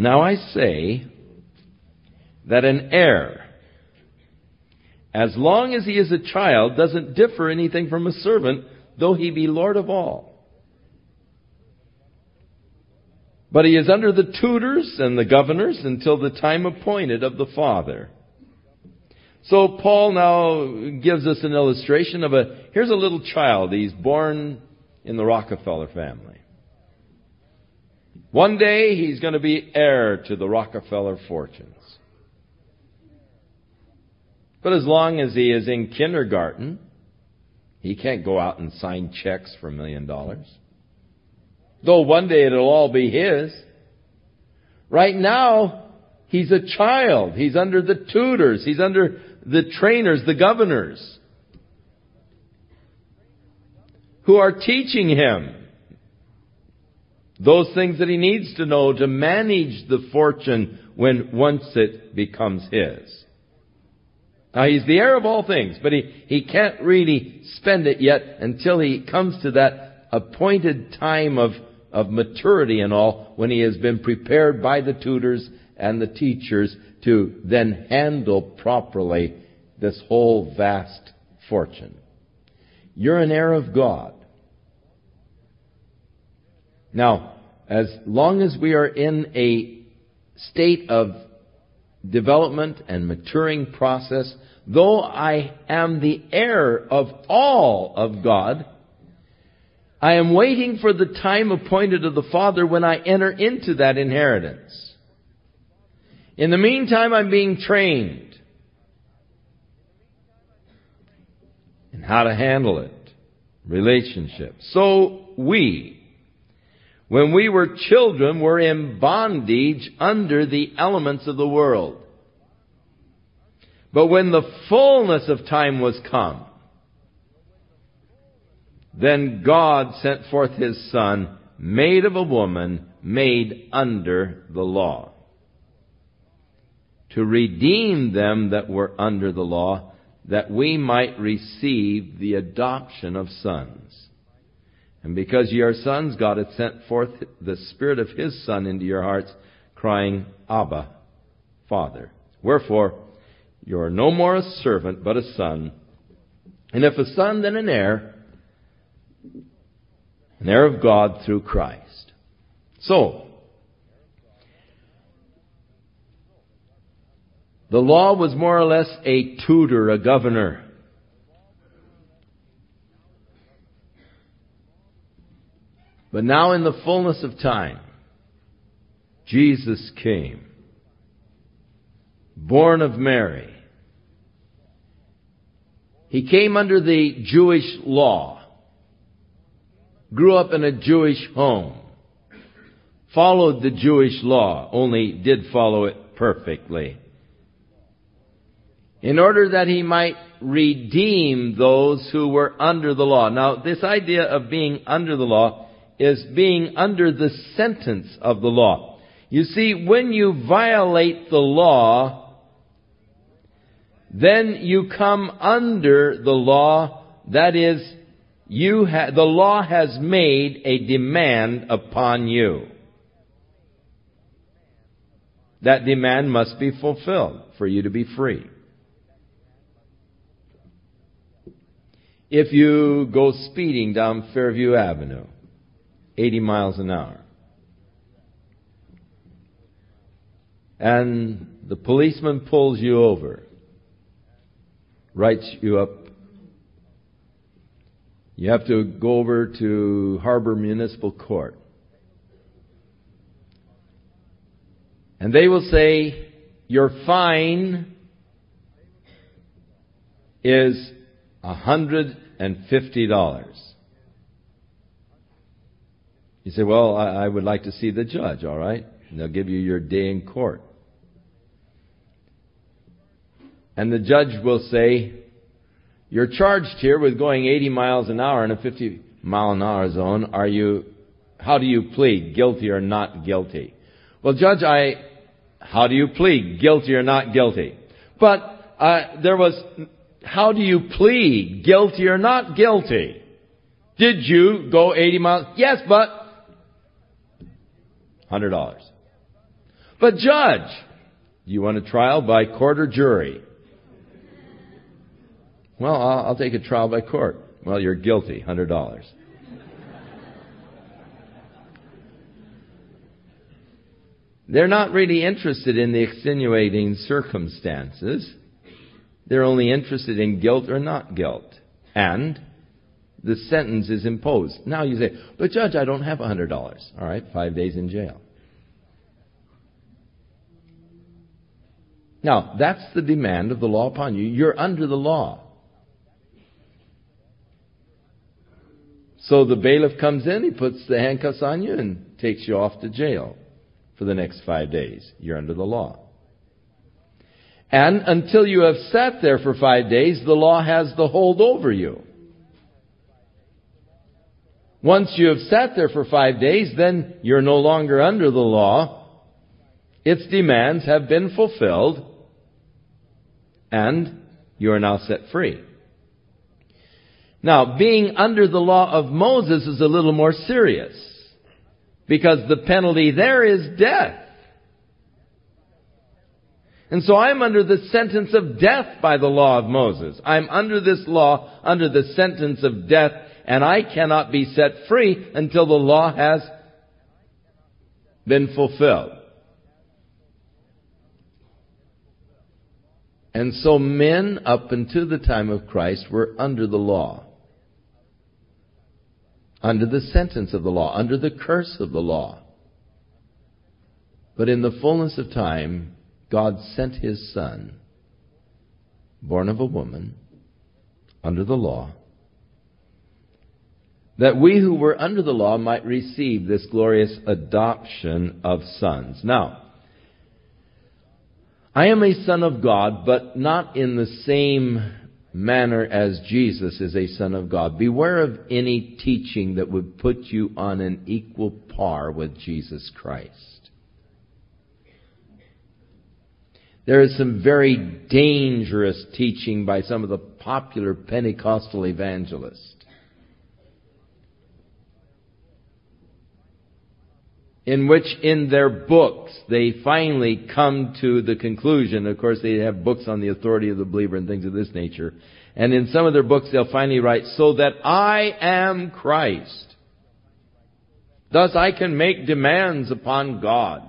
Now I say that an heir, as long as he is a child, doesn't differ anything from a servant, though he be Lord of all. But he is under the tutors and the governors until the time appointed of the father. So Paul now gives us an illustration of a, here's a little child. He's born in the Rockefeller family. One day he's going to be heir to the Rockefeller fortunes. But as long as he is in kindergarten, he can't go out and sign checks for a million dollars. Though one day it'll all be his. Right now, he's a child. He's under the tutors. He's under the trainers, the governors, who are teaching him those things that he needs to know to manage the fortune when once it becomes his. Now he's the heir of all things, but he, he can't really spend it yet until he comes to that appointed time of, of maturity and all when he has been prepared by the tutors and the teachers to then handle properly this whole vast fortune. You're an heir of God. Now, as long as we are in a state of development and maturing process, though I am the heir of all of God, I am waiting for the time appointed of the Father when I enter into that inheritance. In the meantime, I'm being trained in how to handle it. Relationships. So we, when we were children, were in bondage under the elements of the world. But when the fullness of time was come, then God sent forth His Son, made of a woman, made under the law to redeem them that were under the law, that we might receive the adoption of sons. And because ye are sons, God hath sent forth the Spirit of His Son into your hearts, crying, Abba, Father. Wherefore, you are no more a servant, but a son. And if a son, then an heir, an heir of God through Christ. So, The law was more or less a tutor, a governor. But now in the fullness of time, Jesus came, born of Mary. He came under the Jewish law, grew up in a Jewish home, followed the Jewish law, only did follow it perfectly in order that he might redeem those who were under the law. Now, this idea of being under the law is being under the sentence of the law. You see, when you violate the law, then you come under the law. That is, you ha- the law has made a demand upon you. That demand must be fulfilled for you to be free. if you go speeding down Fairview Avenue, 80 miles an hour. And the policeman pulls you over, writes you up. You have to go over to Harbor Municipal Court. And they will say, your fine is $150. You say, well, I, I would like to see the judge, all right? And they'll give you your day in court. And the judge will say, you're charged here with going 80 miles an hour in a 50 mile an hour zone. Are you, how do you plead? Guilty or not guilty? Well, judge, I, how do you plead? Guilty or not guilty? But, uh, there was how do you plead? Guilty or not guilty? Did you go 80 miles? Yes, but $100. But judge, you want a trial by court or jury? Well, I'll, I'll take a trial by court. Well, you're guilty, hundred dollars. They're not really interested in the extenuating circumstances. They're only interested in guilt or not guilt. And the sentence is imposed. Now you say, but judge, I don't have a hundred dollars. All right, five days in jail. Now, that's the demand of the law upon you. You're under the law. So the bailiff comes in, he puts the handcuffs on you and takes you off to jail for the next five days. You're under the law. And until you have sat there for five days, the law has the hold over you. Once you have sat there for five days, then you're no longer under the law. Its demands have been fulfilled, and you are now set free. Now, being under the law of Moses is a little more serious because the penalty there is death. And so I'm under the sentence of death by the law of Moses. I'm under this law, under the sentence of death, and I cannot be set free until the law has been fulfilled. And so men up until the time of Christ were under the law under the sentence of the law, under the curse of the law. But in the fullness of time, God sent His Son, born of a woman, under the law, that we who were under the law might receive this glorious adoption of sons. Now, I am a son of God, but not in the same manner as Jesus is a Son of God. Beware of any teaching that would put you on an equal par with Jesus Christ. There is some very dangerous teaching by some of the popular Pentecostal evangelists. In which in their books they finally come to the conclusion, of course they have books on the authority of the believer and things of this nature, and in some of their books they'll finally write, so that I am Christ. Thus I can make demands upon God.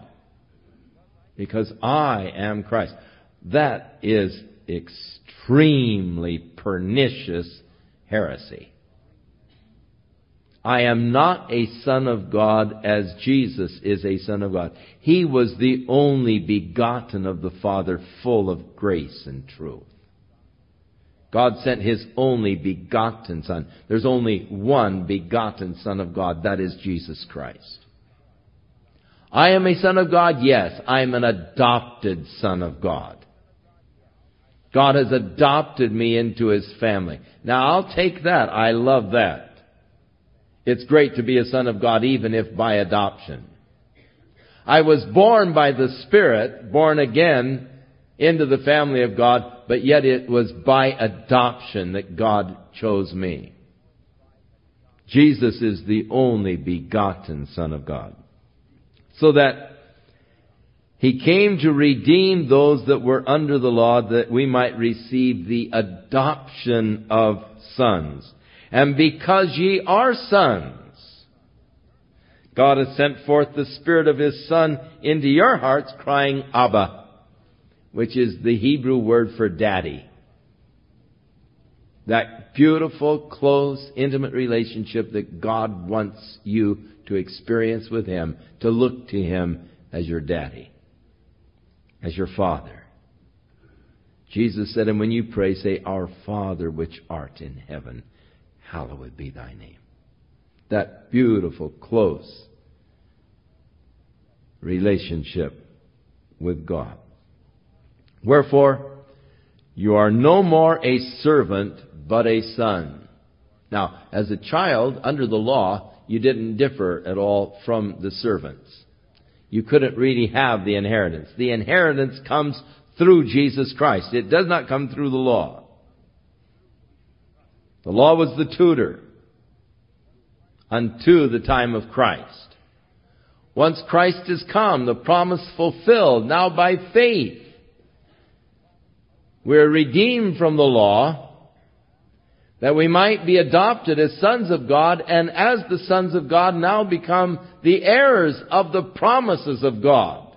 Because I am Christ. That is extremely pernicious heresy. I am not a son of God as Jesus is a son of God. He was the only begotten of the Father, full of grace and truth. God sent His only begotten Son. There's only one begotten Son of God. That is Jesus Christ. I am a son of God? Yes. I am an adopted son of God. God has adopted me into His family. Now I'll take that. I love that. It's great to be a son of God even if by adoption. I was born by the Spirit, born again into the family of God, but yet it was by adoption that God chose me. Jesus is the only begotten Son of God. So that He came to redeem those that were under the law that we might receive the adoption of sons. And because ye are sons, God has sent forth the Spirit of His Son into your hearts, crying, Abba, which is the Hebrew word for daddy. That beautiful, close, intimate relationship that God wants you to experience with Him, to look to Him as your daddy, as your father. Jesus said, and when you pray, say, Our Father which art in heaven hallowed be thy name. That beautiful, close relationship with God. Wherefore, you are no more a servant, but a son. Now, as a child, under the law, you didn't differ at all from the servants. You couldn't really have the inheritance. The inheritance comes through Jesus Christ. It does not come through the law. The law was the tutor unto the time of Christ. Once Christ is come, the promise fulfilled, now by faith. We're redeemed from the law that we might be adopted as sons of God and as the sons of God now become the heirs of the promises of God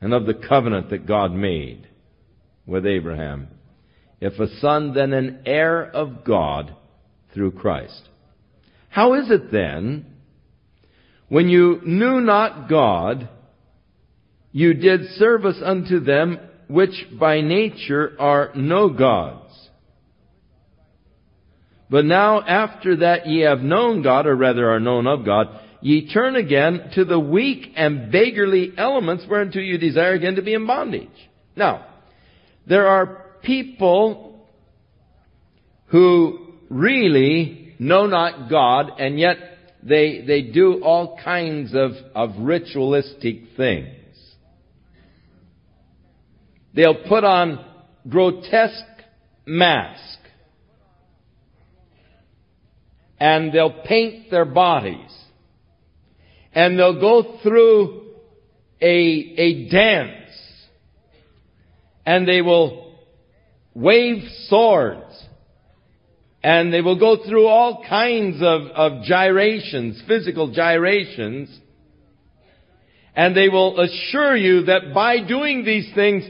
and of the covenant that God made with Abraham. If a son, then an heir of God through Christ. How is it then, when you knew not God, you did service unto them which by nature are no gods? But now after that ye have known God, or rather are known of God, ye turn again to the weak and beggarly elements whereunto you desire again to be in bondage. Now, there are people who really know not God and yet they, they do all kinds of, of ritualistic things. They'll put on grotesque masks. And they'll paint their bodies. And they'll go through a, a dance. And they will wave swords. And they will go through all kinds of, of gyrations, physical gyrations. And they will assure you that by doing these things,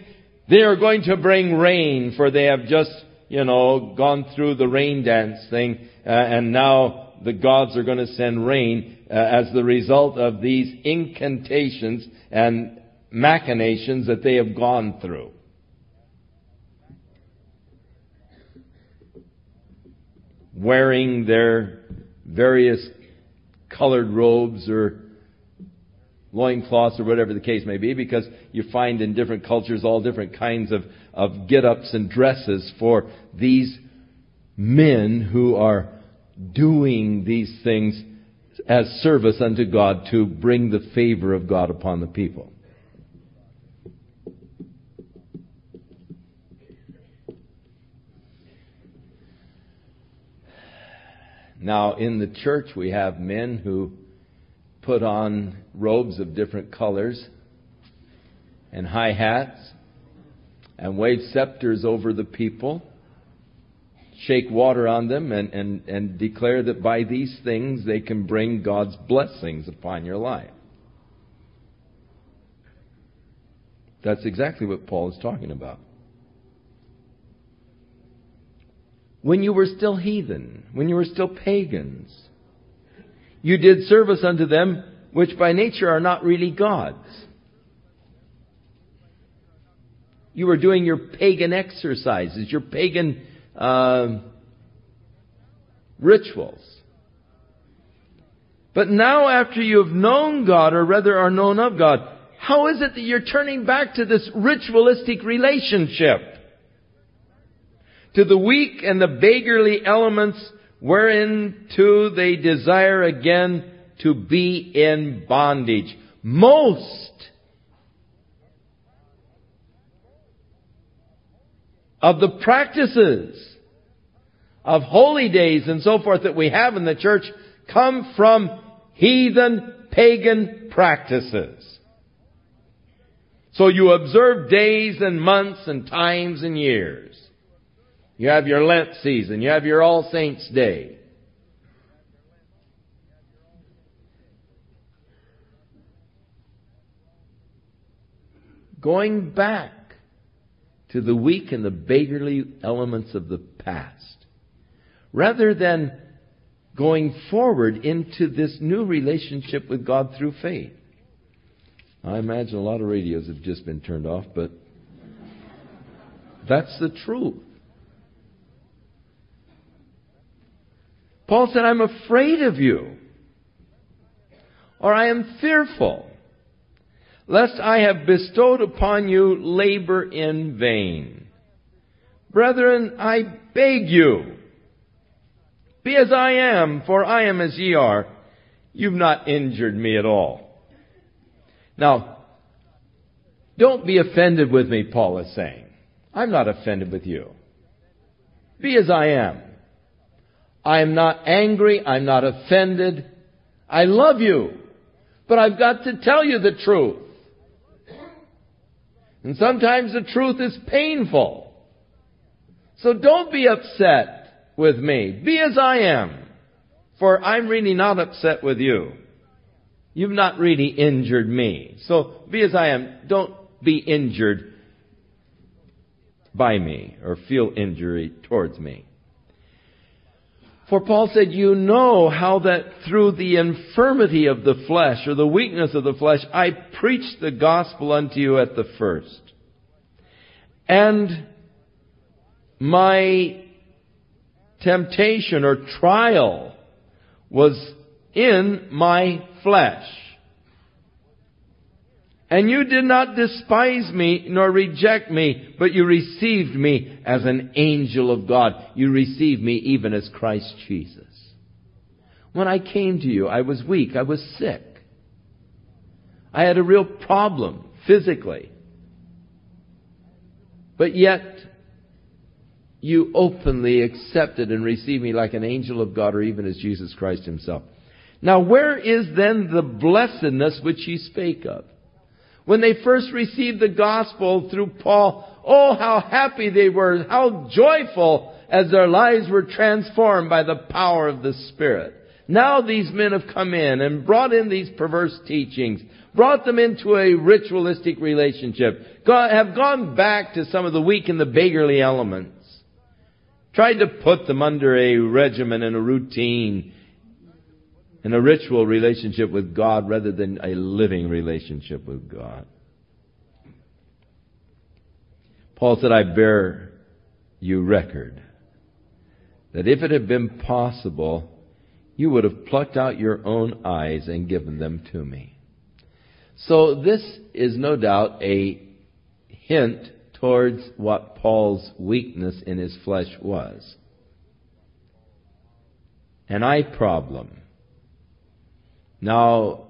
they are going to bring rain, for they have just, you know, gone through the rain dance thing, uh, and now the gods are going to send rain uh, as the result of these incantations and machinations that they have gone through. Wearing their various colored robes or loincloths or whatever the case may be, because you find in different cultures all different kinds of, of get-ups and dresses for these men who are doing these things as service unto God to bring the favor of God upon the people. Now, in the church, we have men who put on robes of different colors and high hats and wave scepters over the people, shake water on them, and, and, and declare that by these things they can bring God's blessings upon your life. That's exactly what Paul is talking about. When you were still heathen, when you were still pagans, you did service unto them which by nature are not really gods. You were doing your pagan exercises, your pagan uh, rituals. But now, after you have known God, or rather are known of God, how is it that you're turning back to this ritualistic relationship? To the weak and the beggarly elements wherein to they desire again to be in bondage. Most of the practices of holy days and so forth that we have in the church come from heathen pagan practices. So you observe days and months and times and years. You have your Lent season. You have your All Saints Day. Going back to the weak and the beggarly elements of the past. Rather than going forward into this new relationship with God through faith. I imagine a lot of radios have just been turned off, but that's the truth. Paul said, I'm afraid of you, or I am fearful, lest I have bestowed upon you labor in vain. Brethren, I beg you, be as I am, for I am as ye are. You've not injured me at all. Now, don't be offended with me, Paul is saying. I'm not offended with you. Be as I am. I am not angry. I'm not offended. I love you. But I've got to tell you the truth. And sometimes the truth is painful. So don't be upset with me. Be as I am. For I'm really not upset with you. You've not really injured me. So be as I am. Don't be injured by me or feel injury towards me. For Paul said, you know how that through the infirmity of the flesh or the weakness of the flesh, I preached the gospel unto you at the first. And my temptation or trial was in my flesh. And you did not despise me nor reject me, but you received me as an angel of God. You received me even as Christ Jesus. When I came to you, I was weak. I was sick. I had a real problem physically. But yet, you openly accepted and received me like an angel of God or even as Jesus Christ himself. Now where is then the blessedness which he spake of? When they first received the gospel through Paul, oh, how happy they were, how joyful as their lives were transformed by the power of the Spirit. Now these men have come in and brought in these perverse teachings, brought them into a ritualistic relationship, have gone back to some of the weak and the beggarly elements, tried to put them under a regimen and a routine in a ritual relationship with God rather than a living relationship with God. Paul said, I bear you record that if it had been possible, you would have plucked out your own eyes and given them to me. So this is no doubt a hint towards what Paul's weakness in his flesh was. An eye problem now,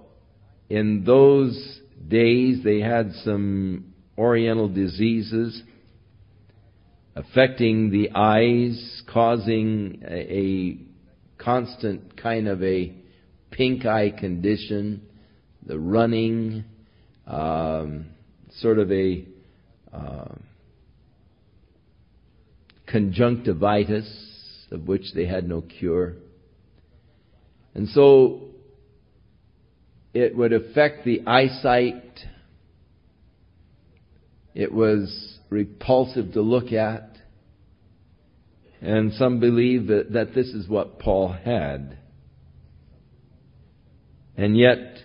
in those days, they had some oriental diseases affecting the eyes, causing a, a constant kind of a pink eye condition, the running, um, sort of a uh, conjunctivitis of which they had no cure. And so it would affect the eyesight. It was repulsive to look at. And some believe that, that this is what Paul had. And yet,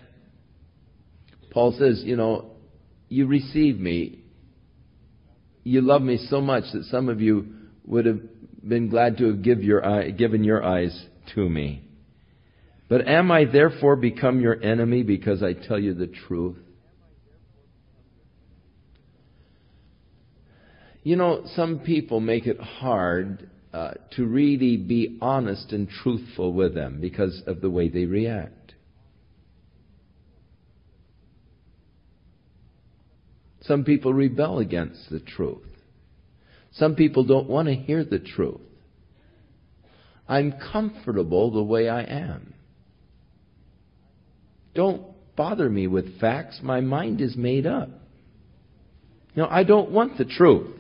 Paul says, you know, you receive me. You love me so much that some of you would have been glad to have give your eye, given your eyes to me. But am I therefore become your enemy because I tell you the truth? You know, some people make it hard uh, to really be honest and truthful with them because of the way they react. Some people rebel against the truth. Some people don't want to hear the truth. I'm comfortable the way I am. Don't bother me with facts. My mind is made up. You know, I don't want the truth.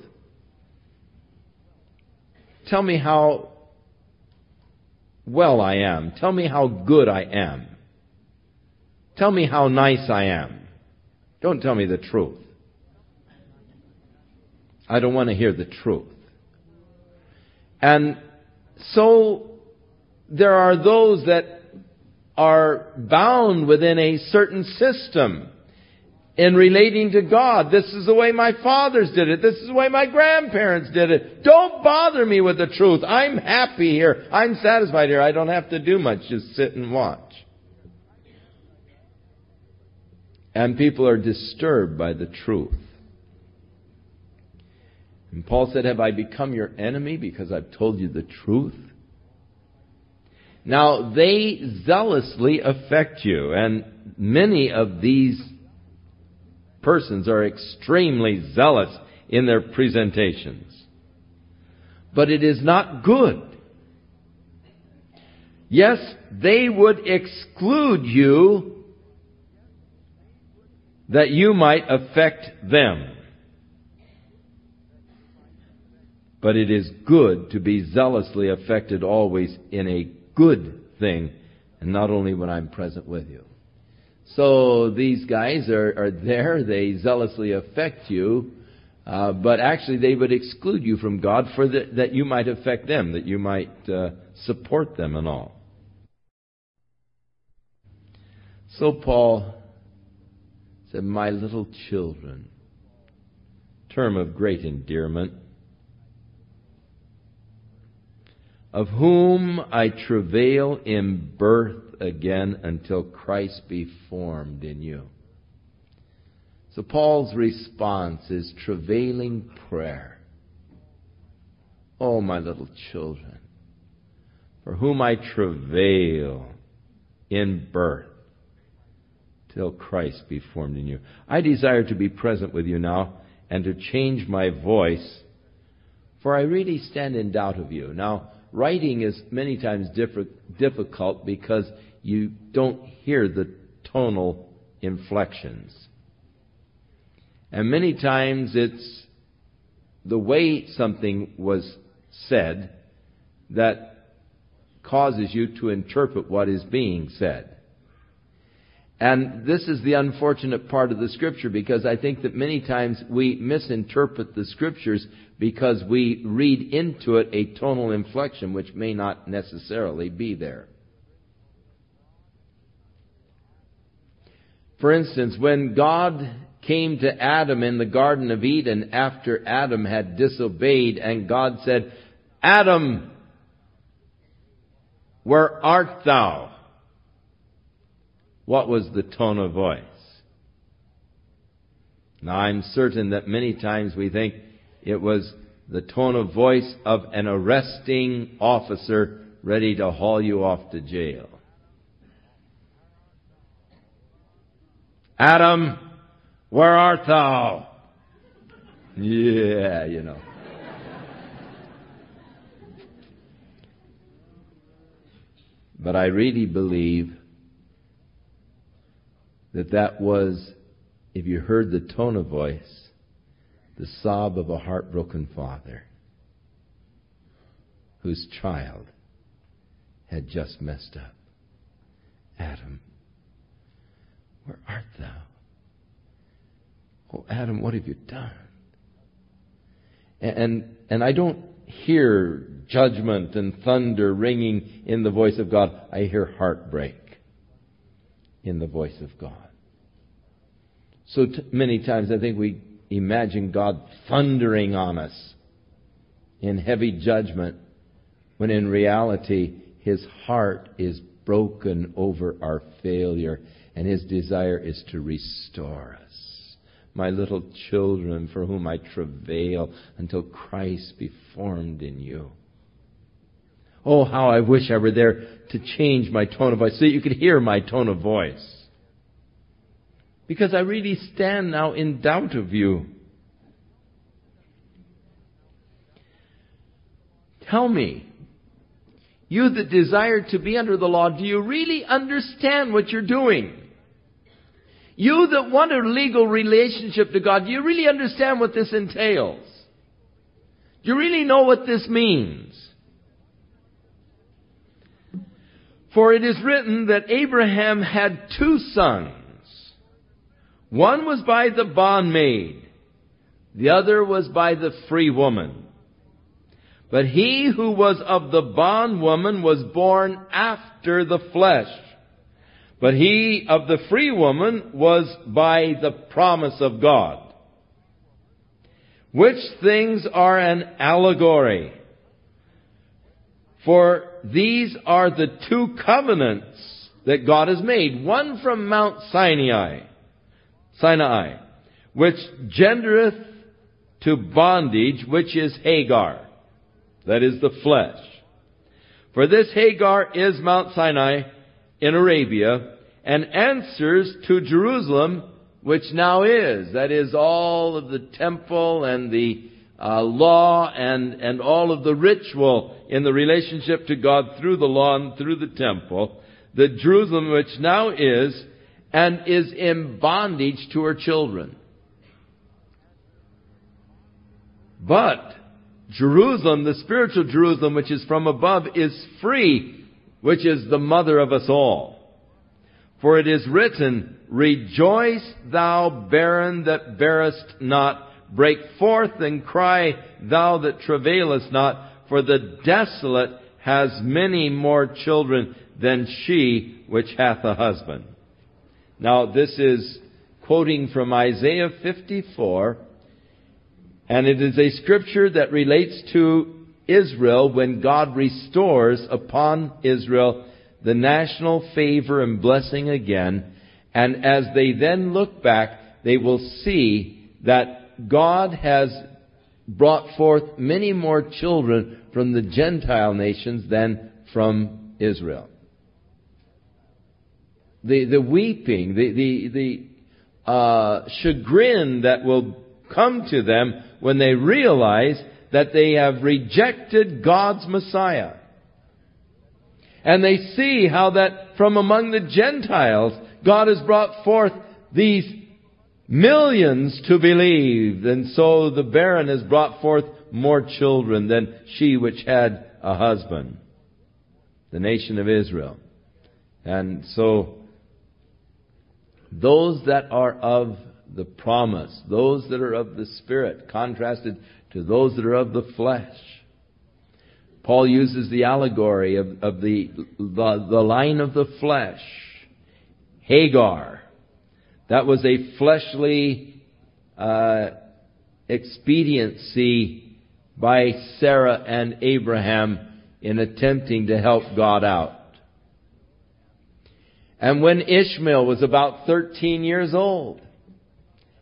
Tell me how well I am. Tell me how good I am. Tell me how nice I am. Don't tell me the truth. I don't want to hear the truth. And so there are those that are bound within a certain system in relating to God. This is the way my fathers did it. This is the way my grandparents did it. Don't bother me with the truth. I'm happy here. I'm satisfied here. I don't have to do much. Just sit and watch. And people are disturbed by the truth. And Paul said, Have I become your enemy because I've told you the truth? Now, they zealously affect you, and many of these persons are extremely zealous in their presentations. But it is not good. Yes, they would exclude you that you might affect them. But it is good to be zealously affected always in a good thing, and not only when I'm present with you. So these guys are, are there, they zealously affect you, uh, but actually they would exclude you from God for the, that you might affect them, that you might uh, support them and all. So Paul said, My little children, term of great endearment, of whom I travail in birth again until Christ be formed in you. So Paul's response is travailing prayer. Oh, my little children, for whom I travail in birth till Christ be formed in you. I desire to be present with you now and to change my voice, for I really stand in doubt of you. Now, writing is many times difficult because you don't hear the tonal inflections. And many times it's the way something was said that causes you to interpret what is being said. And this is the unfortunate part of the scripture because I think that many times we misinterpret the scriptures because we read into it a tonal inflection which may not necessarily be there. For instance, when God came to Adam in the Garden of Eden after Adam had disobeyed and God said, Adam, where art thou? What was the tone of voice? Now I'm certain that many times we think it was the tone of voice of an arresting officer ready to haul you off to jail. Adam, where art thou? Yeah, you know. But I really believe that that was, if you heard the tone of voice, the sob of a heartbroken father whose child had just messed up. Adam, where art thou? Oh, Adam, what have you done? And, and I don't hear judgment and thunder ringing in the voice of God. I hear heartbreak in the voice of God. So t- many times I think we imagine God thundering on us in heavy judgment when in reality his heart is broken over our failure and his desire is to restore us. My little children, for whom I travail until Christ be formed in you. Oh, how I wish I were there to change my tone of voice so that you could hear my tone of voice. Because I really stand now in doubt of you. Tell me, you that desire to be under the law, do you really understand what you're doing? You that want a legal relationship to God, do you really understand what this entails? Do you really know what this means? For it is written that Abraham had two sons. One was by the bondmaid, the other was by the free woman. But he who was of the bondwoman was born after the flesh but he of the free woman was by the promise of God. Which things are an allegory? For these are the two covenants that God has made. One from Mount Sinai, Sinai, which gendereth to bondage, which is Hagar. That is the flesh. For this Hagar is Mount Sinai, in Arabia and answers to Jerusalem, which now is. That is all of the temple and the uh, law and, and all of the ritual in the relationship to God through the law and through the temple. The Jerusalem which now is, and is in bondage to her children. But Jerusalem, the spiritual Jerusalem which is from above, is free, which is the mother of us all. For it is written, Rejoice thou barren that bearest not, break forth and cry thou that travailest not, for the desolate has many more children than she which hath a husband. Now this is quoting from Isaiah 54, and it is a scripture that relates to Israel when God restores upon Israel the national favor and blessing again. And as they then look back, they will see that God has brought forth many more children from the Gentile nations than from Israel. The, the weeping, the, the, the uh, chagrin that will come to them when they realize that they have rejected God's Messiah. And they see how that from among the Gentiles, God has brought forth these millions to believe. And so the barren has brought forth more children than she which had a husband. The nation of Israel. And so, those that are of the promise, those that are of the Spirit, contrasted to those that are of the flesh, Paul uses the allegory of, of the, the, the line of the flesh. Hagar. That was a fleshly uh, expediency by Sarah and Abraham in attempting to help God out. And when Ishmael was about 13 years old,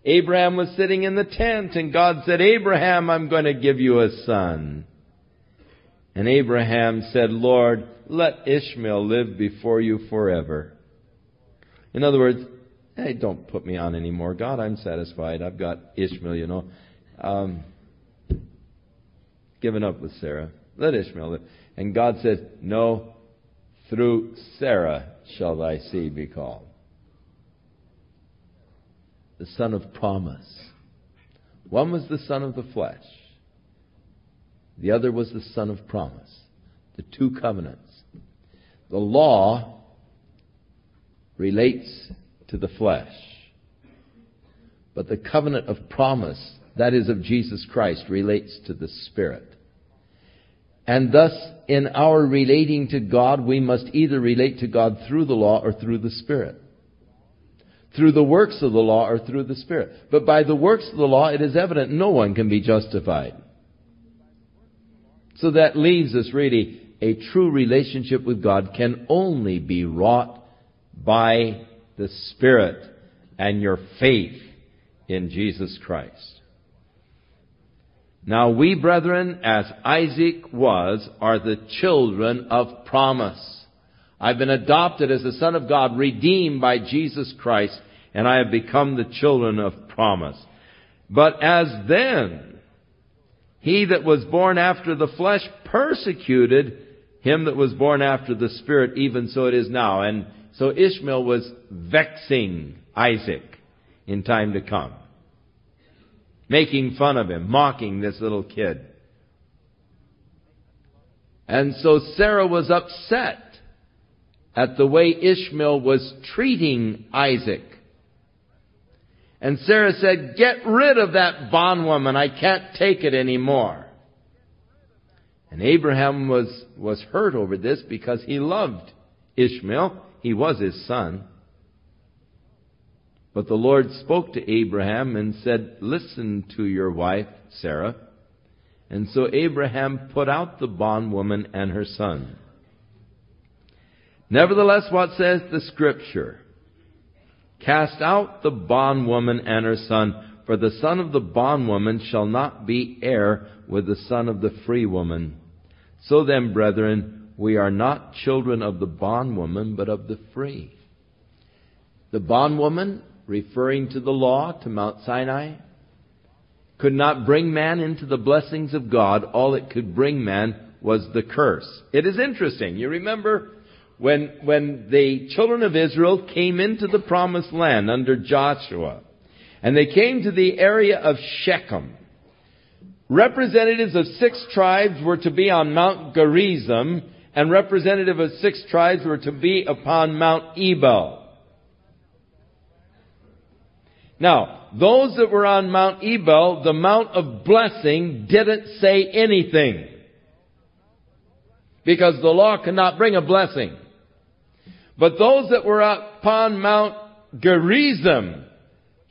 Abraham was sitting in the tent and God said, Abraham, I'm going to give you a son. And Abraham said, Lord, let Ishmael live before you forever. In other words, hey, don't put me on anymore. God, I'm satisfied. I've got Ishmael, you know. Um, given up with Sarah. Let Ishmael live. And God said, No, through Sarah shall thy seed be called. The son of promise. One was the son of the flesh. The other was the Son of promise. The two covenants. The law relates to the flesh. But the covenant of promise, that is of Jesus Christ, relates to the Spirit. And thus, in our relating to God, we must either relate to God through the law or through the Spirit. Through the works of the law or through the Spirit. But by the works of the law, it is evident no one can be justified. So that leaves us really a true relationship with God can only be wrought by the Spirit and your faith in Jesus Christ. Now we, brethren, as Isaac was, are the children of promise. I've been adopted as the Son of God, redeemed by Jesus Christ, and I have become the children of promise. But as then, he that was born after the flesh persecuted him that was born after the Spirit, even so it is now. And so Ishmael was vexing Isaac in time to come. Making fun of him, mocking this little kid. And so Sarah was upset at the way Ishmael was treating Isaac. And Sarah said, Get rid of that bondwoman. I can't take it anymore. And Abraham was, was hurt over this because he loved Ishmael. He was his son. But the Lord spoke to Abraham and said, Listen to your wife, Sarah. And so Abraham put out the bondwoman and her son. Nevertheless, what says the scripture? Cast out the bondwoman and her son, for the son of the bondwoman shall not be heir with the son of the free woman. So then, brethren, we are not children of the bondwoman, but of the free. The bondwoman, referring to the law, to Mount Sinai, could not bring man into the blessings of God. All it could bring man was the curse. It is interesting. You remember when, when the children of Israel came into the promised land under Joshua, and they came to the area of Shechem, representatives of six tribes were to be on Mount Gerizim, and representative of six tribes were to be upon Mount Ebal. Now, those that were on Mount Ebal, the Mount of Blessing didn't say anything. Because the law cannot bring a blessing. But those that were upon Mount Gerizim,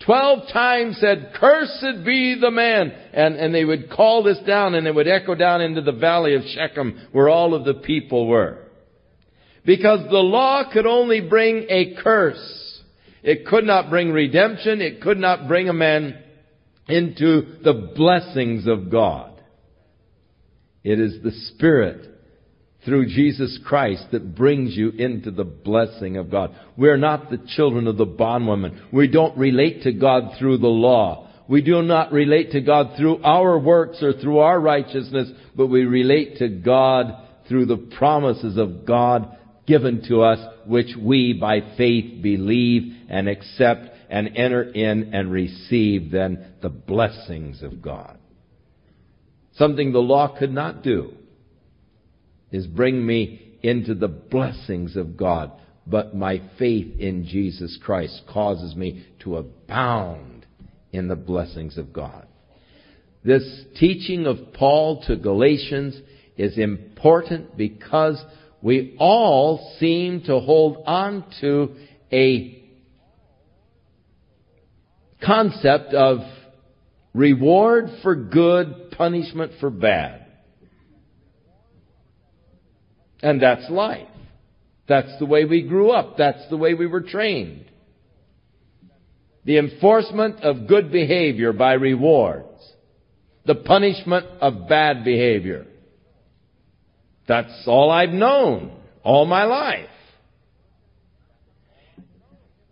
twelve times said, Cursed be the man. And, and they would call this down and it would echo down into the valley of Shechem where all of the people were. Because the law could only bring a curse. It could not bring redemption. It could not bring a man into the blessings of God. It is the Spirit through Jesus Christ that brings you into the blessing of God. We're not the children of the bondwoman. We don't relate to God through the law. We do not relate to God through our works or through our righteousness, but we relate to God through the promises of God given to us, which we by faith believe and accept and enter in and receive then the blessings of God. Something the law could not do is bring me into the blessings of God. But my faith in Jesus Christ causes me to abound in the blessings of God. This teaching of Paul to Galatians is important because we all seem to hold on to a concept of reward for good, punishment for bad. And that's life. That's the way we grew up. That's the way we were trained. The enforcement of good behavior by rewards. The punishment of bad behavior. That's all I've known all my life.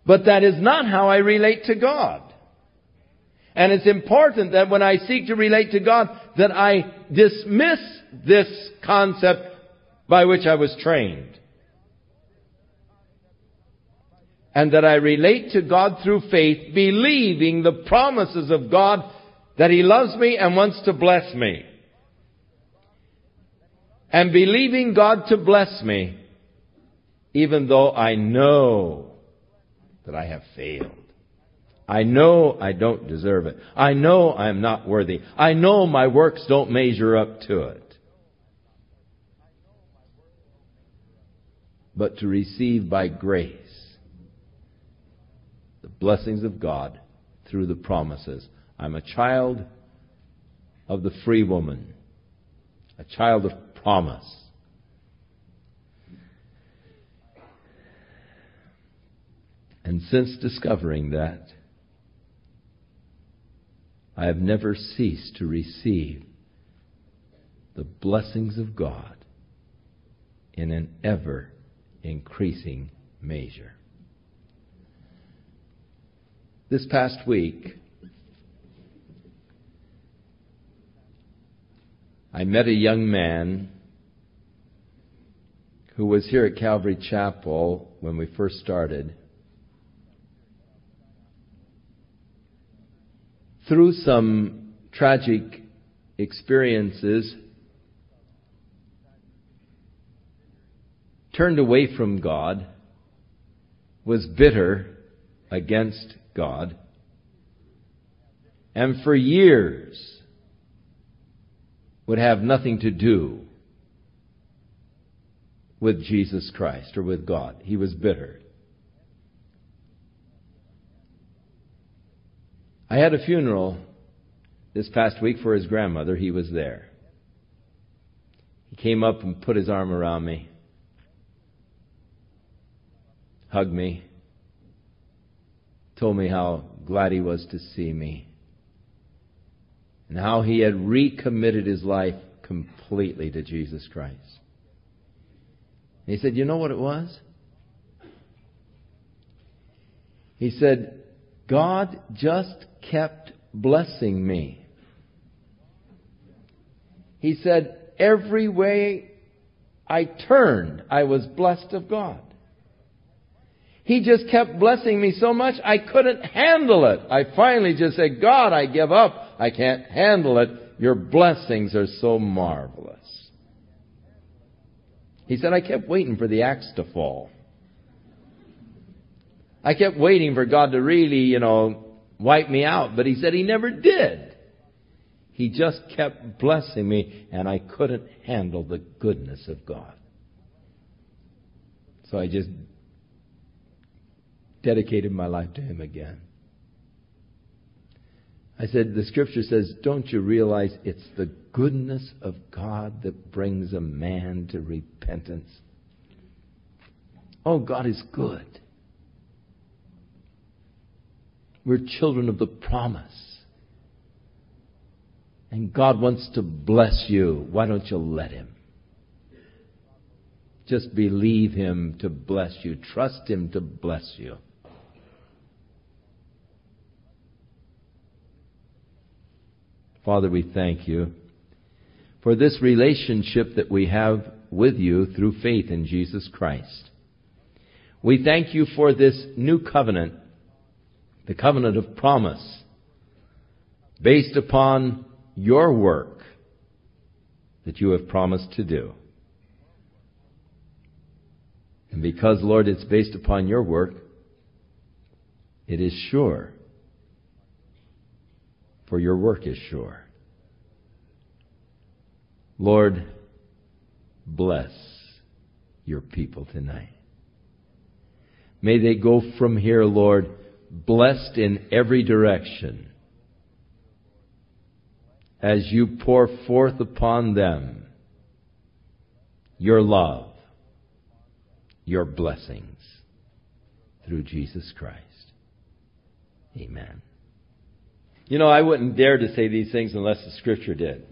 But that is not how I relate to God. And it's important that when I seek to relate to God, that I dismiss this concept by which I was trained. And that I relate to God through faith, believing the promises of God that He loves me and wants to bless me and believing God to bless me, even though I know that I have failed. I know I don't deserve it. I know I'm not worthy. I know my works don't measure up to it. But to receive by grace the blessings of God through the promises. I'm a child of the free woman, a child of promise. And since discovering that, I have never ceased to receive the blessings of God in an ever increasing measure. This past week, I met a young man who was here at Calvary Chapel when we first started. Through some tragic experiences, turned away from God, was bitter against God, and for years would have nothing to do with Jesus Christ or with God. He was bitter. I had a funeral this past week for his grandmother. He was there. He came up and put his arm around me, hugged me, told me how glad he was to see me and how he had recommitted his life completely to Jesus Christ. And he said, You know what it was? He said, God just kept blessing me. He said, Every way I turned, I was blessed of God. He just kept blessing me so much I couldn't handle it. I finally just said, God, I give up. I can't handle it. Your blessings are so marvelous. He said, I kept waiting for the axe to fall. I kept waiting for God to really, you know, wipe me out, but he said he never did. He just kept blessing me, and I couldn't handle the goodness of God. So I just dedicated my life to Him again. I said, the scripture says, don't you realize it's the goodness of God that brings a man to repentance? Oh, God is good. We're children of the promise. And God wants to bless you. Why don't you let Him? Just believe Him to bless you. Trust Him to bless you. Father, we thank you for this relationship that we have with you through faith in Jesus Christ. We thank you for this new covenant, the covenant of promise, based upon your work that you have promised to do. And because, Lord, it's based upon your work, it is sure for your work is sure. Lord, bless your people tonight. May they go from here, Lord, blessed in every direction as you pour forth upon them your love, your blessings through Jesus Christ. Amen. You know, I wouldn't dare to say these things unless the scripture did.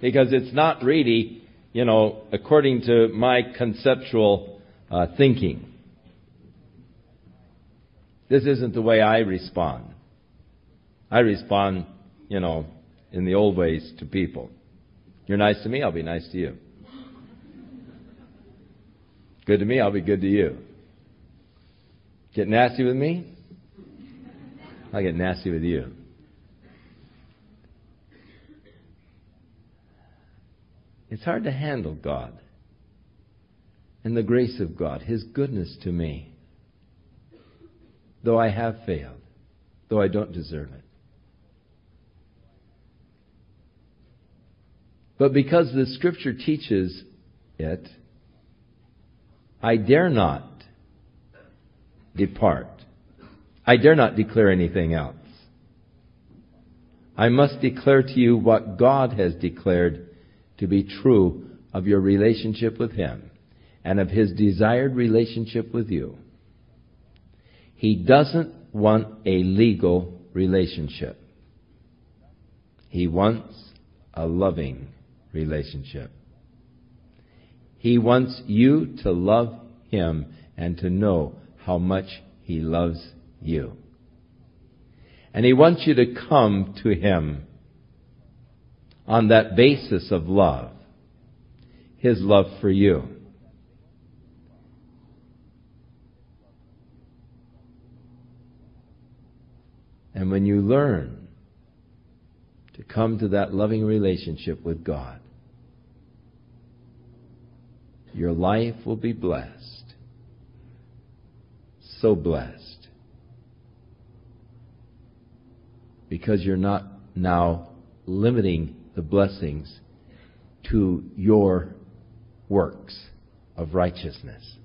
Because it's not really, you know, according to my conceptual uh, thinking. This isn't the way I respond. I respond, you know, in the old ways to people. You're nice to me, I'll be nice to you. Good to me, I'll be good to you. Get nasty with me, I get nasty with you. It's hard to handle God and the grace of God, His goodness to me, though I have failed, though I don't deserve it. But because the Scripture teaches it, I dare not depart I dare not declare anything else. I must declare to you what God has declared to be true of your relationship with Him and of His desired relationship with you. He doesn't want a legal relationship. He wants a loving relationship. He wants you to love Him and to know how much He loves you. And He wants you to come to Him on that basis of love, His love for you. And when you learn to come to that loving relationship with God, your life will be blessed. So blessed. Because you're not now limiting the blessings to your works of righteousness.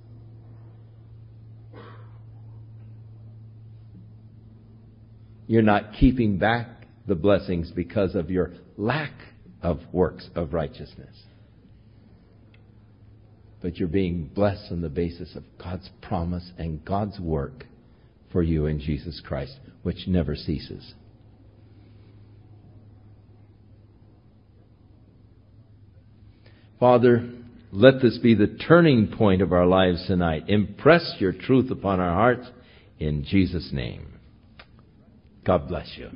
You're not keeping back the blessings because of your lack of works of righteousness. But you're being blessed on the basis of God's promise and God's work for you in Jesus Christ, which never ceases. Father, let this be the turning point of our lives tonight. Impress your truth upon our hearts in Jesus' name. God bless you.